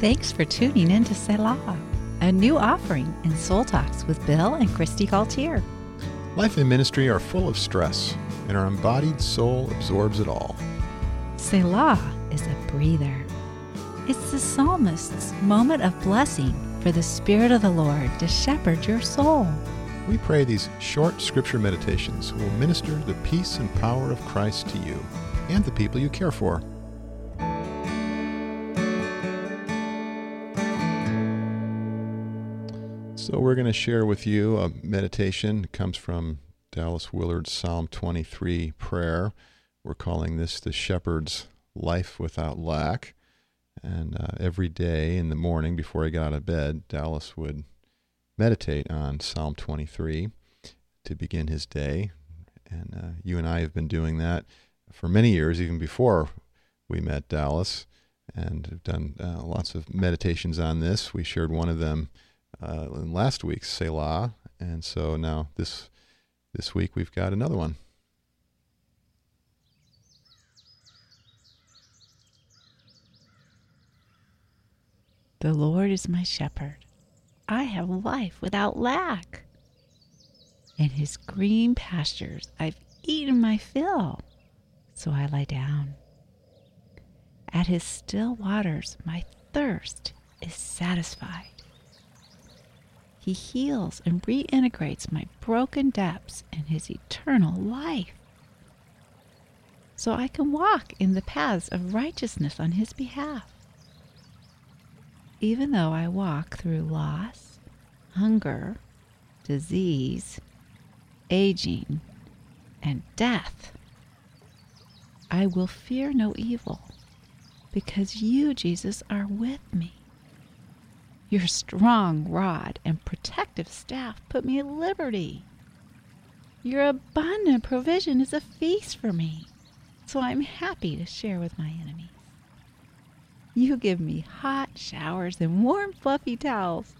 Thanks for tuning in to Selah, a new offering in Soul Talks with Bill and Kristi Gaultiere. Life and ministry are full of stress, and our embodied soul absorbs it all. Selah is a breather. It's the psalmist's moment of blessing for the Spirit of the Lord to shepherd your soul. We pray these short scripture meditations will minister the peace and power of Christ to you and the people you care for. So, we're going to share with you a meditation. It comes from Dallas Willard's Psalm 23 prayer. We're calling this the Shepherd's Life Without Lack. And uh, every day in the morning before he got out of bed, Dallas would meditate on Psalm 23 to begin his day. And uh, you and I have been doing that for many years, even before we met Dallas, and have done uh, lots of meditations on this. We shared one of them uh, in last week's Selah, and so now this this week we've got another one. The Lord is my shepherd. I have life without lack. In his green pastures I've eaten my fill, so I lie down. At his still waters my thirst is satisfied. He heals and reintegrates my broken depths in His eternal life. So I can walk in the paths of righteousness on His behalf. Even though I walk through loss, hunger, disease, aging, and death, I will fear no evil because you, Jesus, are with me. Your strong rod and protective staff put me at liberty. Your abundant provision is a feast for me, so I'm happy to share with my enemies. You give me hot showers and warm, fluffy towels,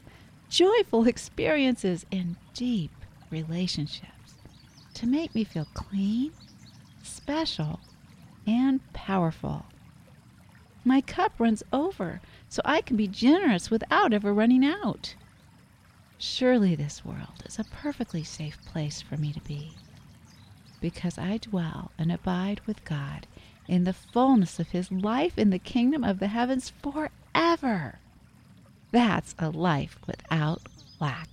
joyful experiences, and deep relationships to make me feel clean, special, and powerful. My cup runs over so I can be generous without ever running out. Surely this world is a perfectly safe place for me to be, because I dwell and abide with God in the fullness of His life in the kingdom of the heavens forever. That's a life without lack.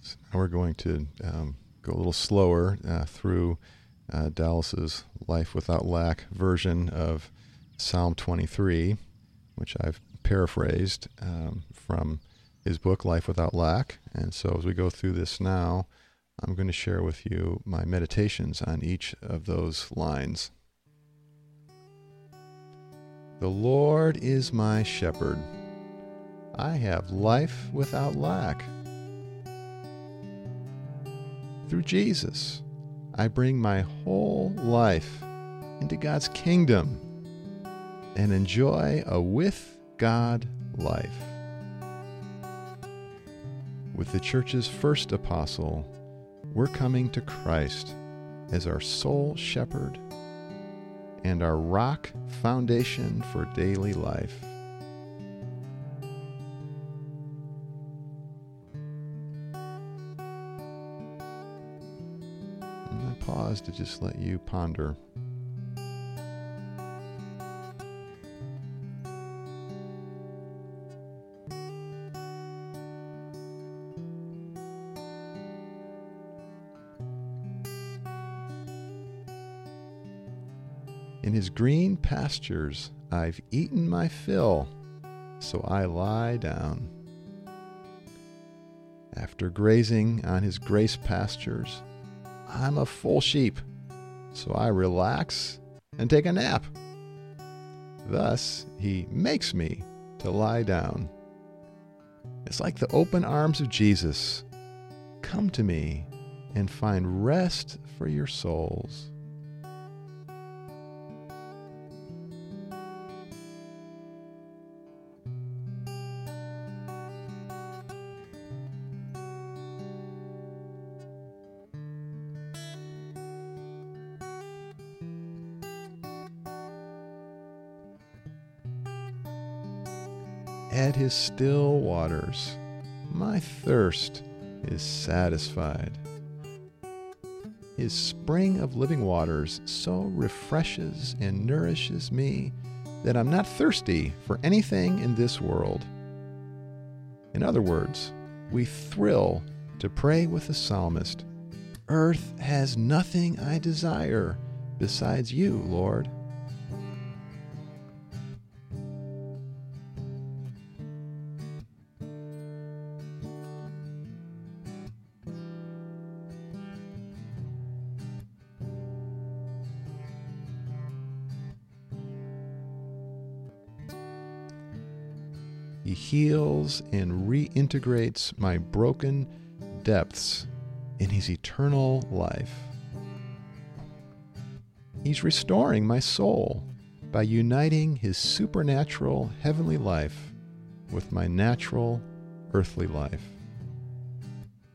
So now we're going to um, go a little slower uh, through uh, Dallas's Life Without Lack version of Psalm 23, which I've paraphrased um, from his book, Life Without Lack. And so as we go through this now, I'm going to share with you my meditations on each of those lines. The Lord is my shepherd. I have life without lack. Through Jesus, I bring my whole life into God's kingdom and enjoy a with God life. With the church's first apostle, we're coming to Christ as our sole shepherd and our rock foundation for daily life. Pause to just let you ponder. In his green pastures I've eaten my fill, so I lie down. After grazing on his grace pastures, I'm a full sheep, so I relax and take a nap. Thus, he makes me to lie down. It's like the open arms of Jesus. Come to me and find rest for your souls. At his still waters. My thirst is satisfied. His spring of living waters so refreshes and nourishes me that I'm not thirsty for anything in this world. In other words, we thrill to pray with the psalmist Earth has nothing I desire besides you, Lord. He heals and reintegrates my broken depths in His eternal life. He's restoring my soul by uniting His supernatural heavenly life with my natural earthly life.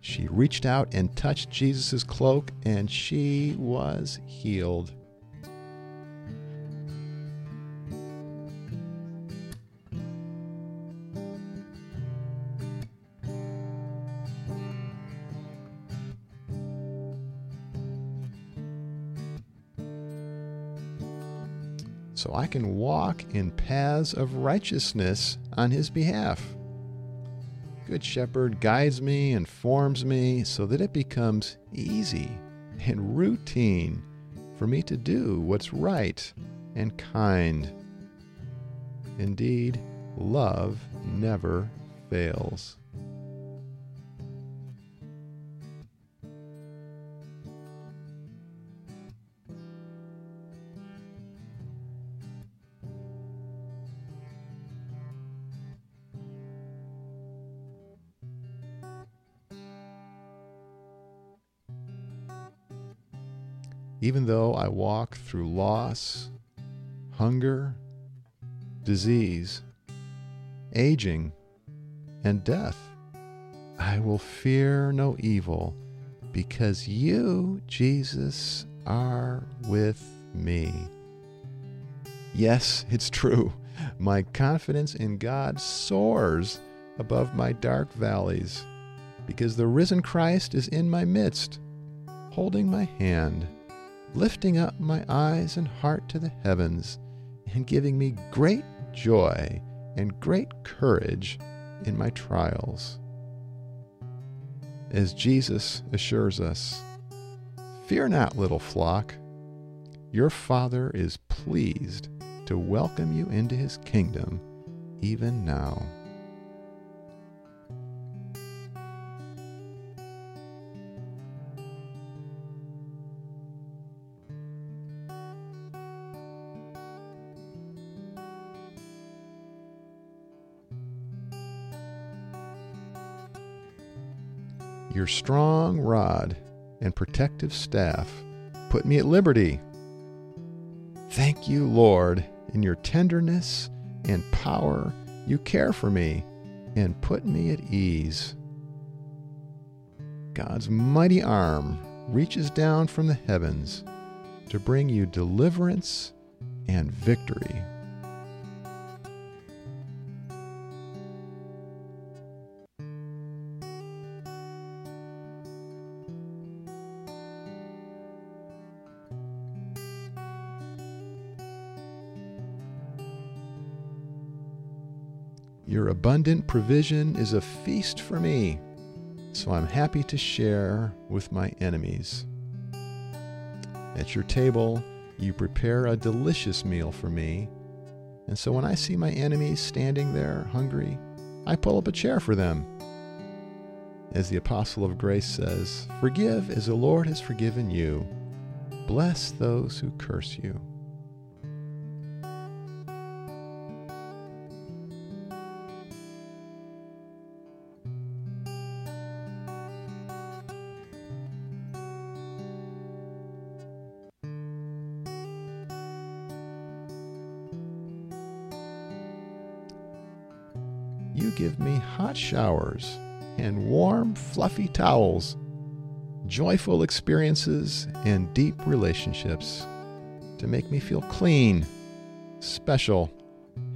She reached out and touched Jesus' cloak, and she was healed. So I can walk in paths of righteousness on his behalf. Good Shepherd guides me and forms me so that it becomes easy and routine for me to do what's right and kind. Indeed, love never fails. Even though I walk through loss, hunger, disease, aging, and death. I will fear no evil because you, Jesus, are with me. Yes, it's true. My confidence in God soars above my dark valleys because the risen Christ is in my midst, holding my hand lifting up my eyes and heart to the heavens, and giving me great joy and great courage in my trials. As Jesus assures us, Fear not, little flock. Your Father is pleased to welcome you into his kingdom even now. Your strong rod and protective staff put me at liberty. Thank you, Lord, in your tenderness and power, you care for me and put me at ease. God's mighty arm reaches down from the heavens to bring you deliverance and victory. Your abundant provision is a feast for me, so I'm happy to share with my enemies. At your table, you prepare a delicious meal for me, and so when I see my enemies standing there hungry, I pull up a chair for them. As the Apostle of Grace says, Forgive as the Lord has forgiven you. Bless those who curse you. You give me hot showers and warm, fluffy towels, joyful experiences, and deep relationships to make me feel clean, special,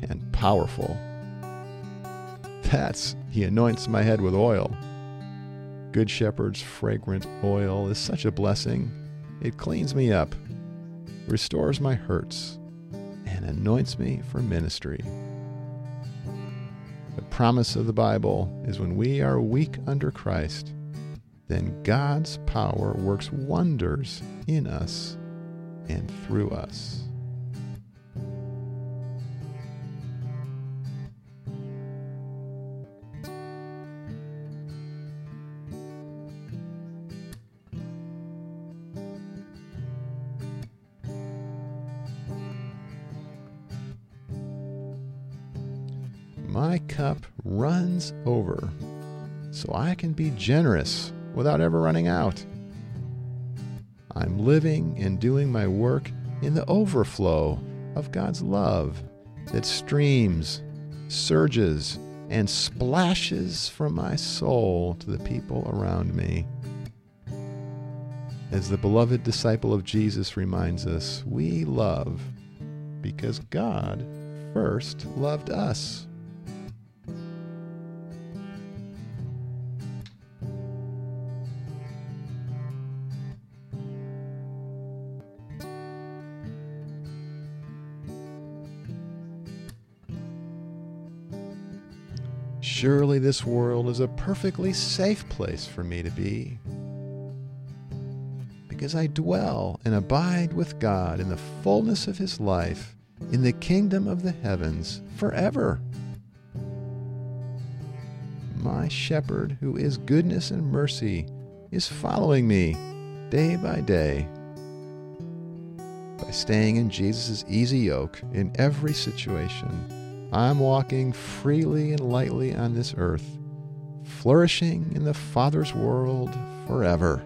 and powerful. That's he anoints my head with oil. Good Shepherd's fragrant oil is such a blessing. It cleans me up, restores my hurts, and anoints me for ministry. Promise of the Bible is when we are weak under Christ, then God's power works wonders in us and through us. My cup runs over so I can be generous without ever running out. I'm living and doing my work in the overflow of God's love that streams, surges, and splashes from my soul to the people around me. As the beloved disciple of Jesus reminds us, we love because God first loved us. Surely this world is a perfectly safe place for me to be. Because I dwell and abide with God in the fullness of His life, in the kingdom of the heavens, forever. My shepherd, who is goodness and mercy, is following me day by day. By staying in Jesus' easy yoke in every situation, I'm walking freely and lightly on this earth, flourishing in the Father's world forever.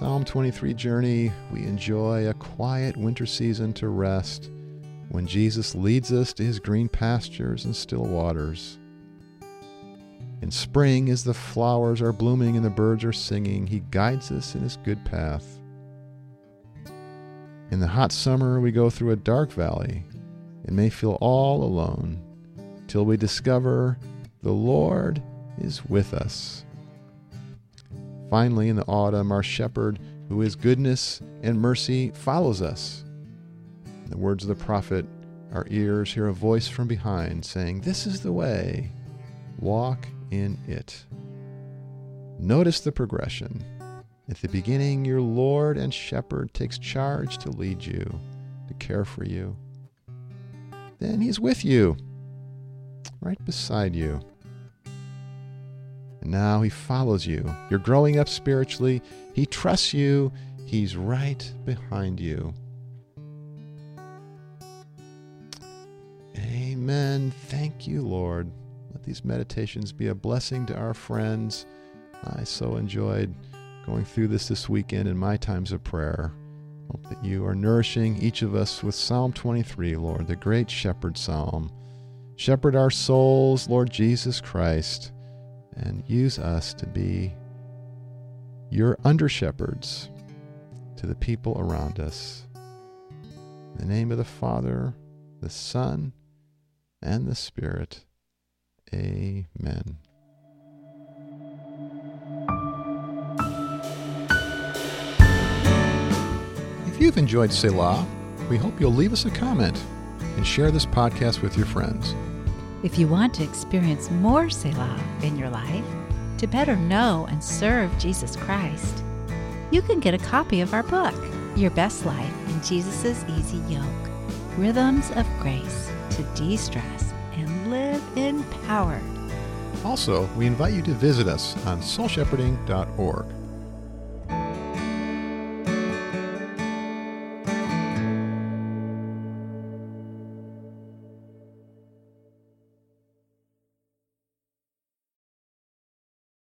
Psalm 23 journey, we enjoy a quiet winter season to rest when Jesus leads us to his green pastures and still waters. In spring, as the flowers are blooming and the birds are singing, he guides us in his good path. In the hot summer, we go through a dark valley and may feel all alone till we discover the Lord is with us. Finally, in the autumn, our shepherd, who is goodness and mercy, follows us. In the words of the prophet, our ears hear a voice from behind saying, This is the way, walk in it. Notice the progression. At the beginning, your Lord and Shepherd takes charge to lead you, to care for you. Then He's with you, right beside you. And now he follows you. You're growing up spiritually. He trusts you. He's right behind you. Amen. Thank you, Lord. Let these meditations be a blessing to our friends. I so enjoyed going through this this weekend in my times of prayer. Hope that you are nourishing each of us with Psalm 23, Lord, the great shepherd psalm. Shepherd our souls, Lord Jesus Christ and use us to be your under shepherds to the people around us. In the name of the Father, the Son, and the Spirit. Amen. If you've enjoyed Selah, we hope you'll leave us a comment and share this podcast with your friends. If you want to experience more Selah in your life, to better know and serve Jesus Christ, you can get a copy of our book, Your Best Life in Jesus' Easy Yoke Rhythms of Grace to De Stress and Live Empowered. Also, we invite you to visit us on soulshepherding.org